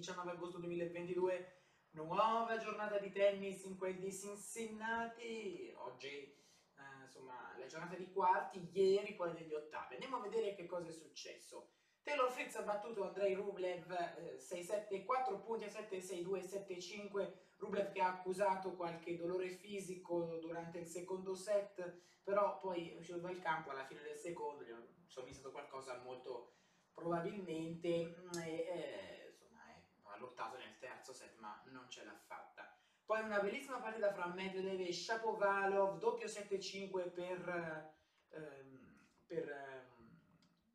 19 agosto 2022, nuova giornata di tennis in quel di Cincinnati, oggi eh, insomma la giornata di quarti, ieri poi degli ottavi. Andiamo a vedere che cosa è successo. Taylor Fritz ha battuto Andrei Rublev eh, 6-7, 4 punti a 7, 6-2, 7-5. Rublev che ha accusato qualche dolore fisico durante il secondo set, però poi è uscito dal campo alla fine del secondo, gli ho somministrato qualcosa molto probabilmente mm, e, e, insomma, ha lottato nel terzo set ma non ce l'ha fatta. Poi una bellissima partita fra Medvedev e Shapovalov, doppio 7-5 per, ehm, per ehm,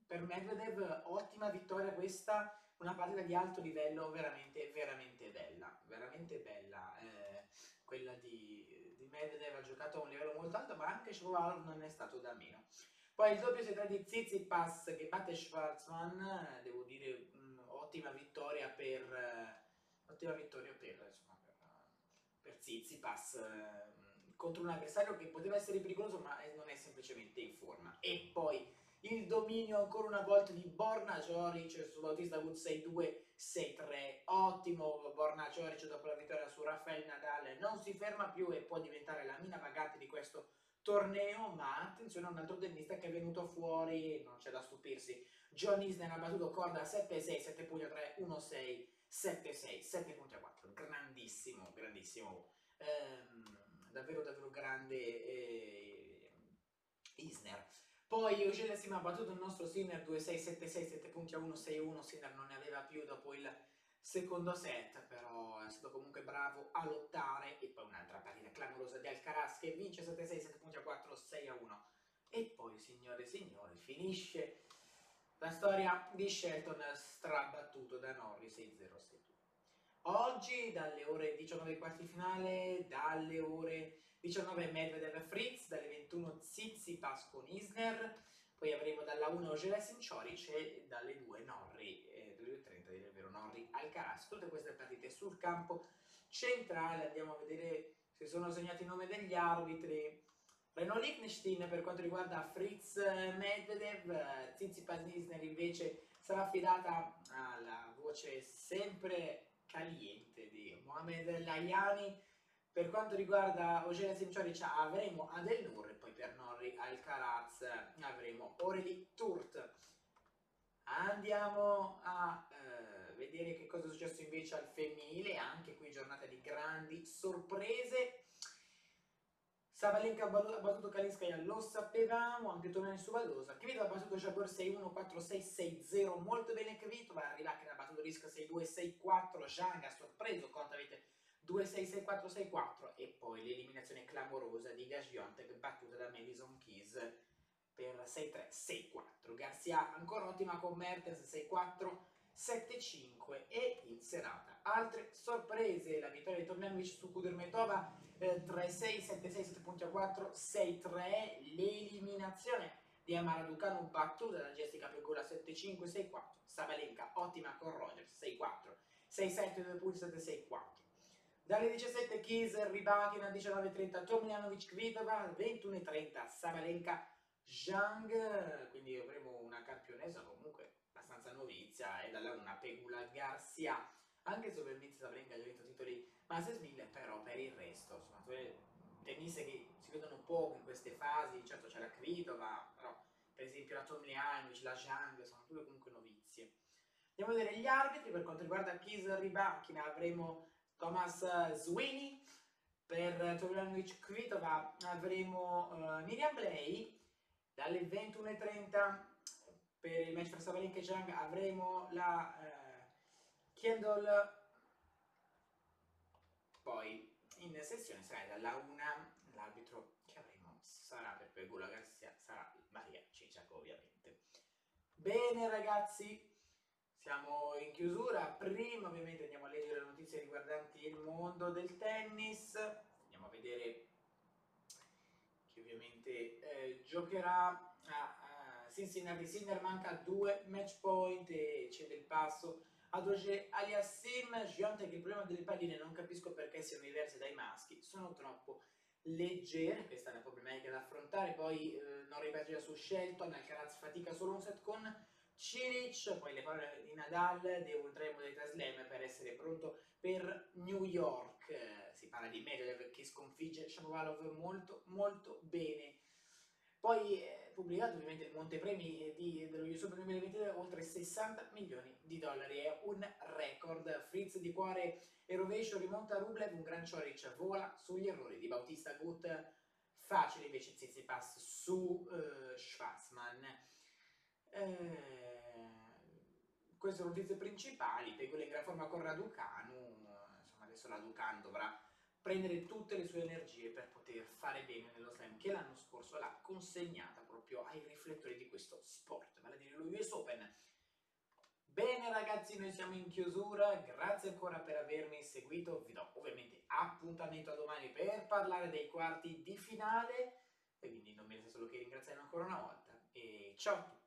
per Medvedev ottima vittoria questa, una partita di alto livello veramente, veramente bella, veramente bella. Eh, quella di, di, Medvedev ha giocato a un livello molto alto, ma anche Shapovalov non è stato da meno. Poi il doppio 7 di Tsitsipas che batte Schwarzman, devo dire mh, ottima vittoria per, uh, ottima vittoria per, insomma, per, uh, per Tsitsipas uh, contro un avversario che poteva essere pericoloso ma non è semplicemente in forma. E poi il dominio ancora una volta di Borna Joric su Bautista Wood 6-2, 6-3, ottimo Borna Joric dopo la vittoria su Rafael Nadal, non si ferma più e può diventare la mina pagata di questo torneo, ma attenzione a un altro tennista che è venuto fuori, non c'è da stupirsi, John Isner ha battuto corda 7-6, 7.3, 1-6, 7-6, 7.4, grandissimo, grandissimo, ehm, davvero davvero grande eh, Isner. Poi Eugene Sim ha battuto il nostro Sinner 2-6-7-6, 7 punti a 1-6-1, Sinner non ne aveva più dopo il secondo set, però è stato comunque bravo a lottare, e poi un'altra partita clamorosa di Alcaraz che vince 7-6, 7 punti a 4, 6-1. E poi, signore e signori, finisce la storia di Shelton strabattuto da Norris 6-0-6-2. Oggi, dalle ore 19 quarti finale, dalle ore 19 Medvedev Fritz, dalle 21 Tsitsipas con Isner, poi avremo dalla 1 Gelesin Cioric e dalle 2 Norri, eh, 2.30 direi vero, Norri Alcaraz. Tutte queste partite sul campo centrale, andiamo a vedere se sono segnati i nomi degli arbitri. Renault Liechtenstein per quanto riguarda Fritz Medvedev, Tsitsipas Isner invece sarà affidata alla voce sempre caliente di Mohamed Layani per quanto riguarda Ogena Simcioric avremo Adel Nur e poi per Norri Alcaraz avremo Oreli Turt. Andiamo a vedere che cosa è successo invece al femminile, anche qui giornata di grandi sorprese. Sabalenka ha battuto Kalinskaya, lo sapevamo, anche Tonani su Vallosa. Kvitova ha battuto Jabor 6-1, 4-6, 6-0, molto bene Kvitova, che ha battuto Riska 6-2, 6-4, Zhang ha sorpreso, quanto avete 2-6-6-4-6-4 e poi l'eliminazione clamorosa di Gagiontek battuta da Madison Keys per 6-3-6-4. Garcia ancora ottima con Mertens 6-4, 7-5 e in serata altre sorprese, la vittoria di Tomjanovic su Kudermetova eh, 3-6, 7-6, 7.4, 6-3, l'eliminazione di Amara Ducano battuta da Jessica Pegula 7-5, 6-4, Sabalenka ottima con Rogers 6-4, 6-7, 2.7, 6-4. Dalle 17 Kiser, Rybakina 19.30, Tomljanovic Kvitova 21.30, Sabalenka Zhang, quindi avremo una campionessa comunque abbastanza novizia e dalla una Pegula Garcia, anche se ovviamente Sabalenka ha già vinto titoli Masters 1000, però per il resto, insomma, tenniste che si vedono poco in queste fasi, certo c'è la Kvitova, però per esempio la Tomljanovic, la Zhang, sono tutte comunque novizie. Andiamo a vedere gli arbitri, per quanto riguarda Kiser Rybakina avremo Thomas Sweeney, per Tomljanovic Kvitova avremo uh, Miriam Bley, dalle 21.30 per il match fra Sabalenka e Zhang avremo la uh, Kendall, poi in sessione sarà dalla 1 l'arbitro che avremo sarà per Pegula Garcia, sarà Maria Cicciaco ovviamente. Bene ragazzi, siamo in chiusura, prima ovviamente andiamo a leggere le notizie riguardanti il mondo del tennis, andiamo a vedere che ovviamente eh, giocherà Cincinnati Sinner, manca due match point e cede il passo ad Oje Aliassim, Gionte che il problema delle palline non capisco perché siano diverse dai maschi, sono troppo leggere, questa è una problematica da affrontare, poi eh, non ripeto già su Shelton, Alcaraz fatica solo un set con Cilic, poi le parole di Nadal, devo entrare in modalità slam per essere pronto per New York. Si parla di Medvedev che sconfigge Shapovalov molto molto bene. Poi eh, pubblicato ovviamente montepremi di, dello Open 2022 oltre 60 milioni di dollari, è un record. Fritz di cuore e rovescio rimonta Rublev, un gran Cioric vola sugli errori di Bautista Gut, facile invece Tsitsipas su uh, Schwarzman. Eh, queste sono le notizie principali, Pegula in gran forma con Raducanu, insomma adesso Raducanu dovrà prendere tutte le sue energie per poter fare bene nello slam che l'anno scorso l'ha consegnata proprio ai riflettori di questo sport, vale a dire lo US Open. Bene ragazzi, noi siamo in chiusura, grazie ancora per avermi seguito, vi do ovviamente appuntamento a domani per parlare dei quarti di finale e quindi non mi resta solo che ringraziarvi ancora una volta e ciao a tutti!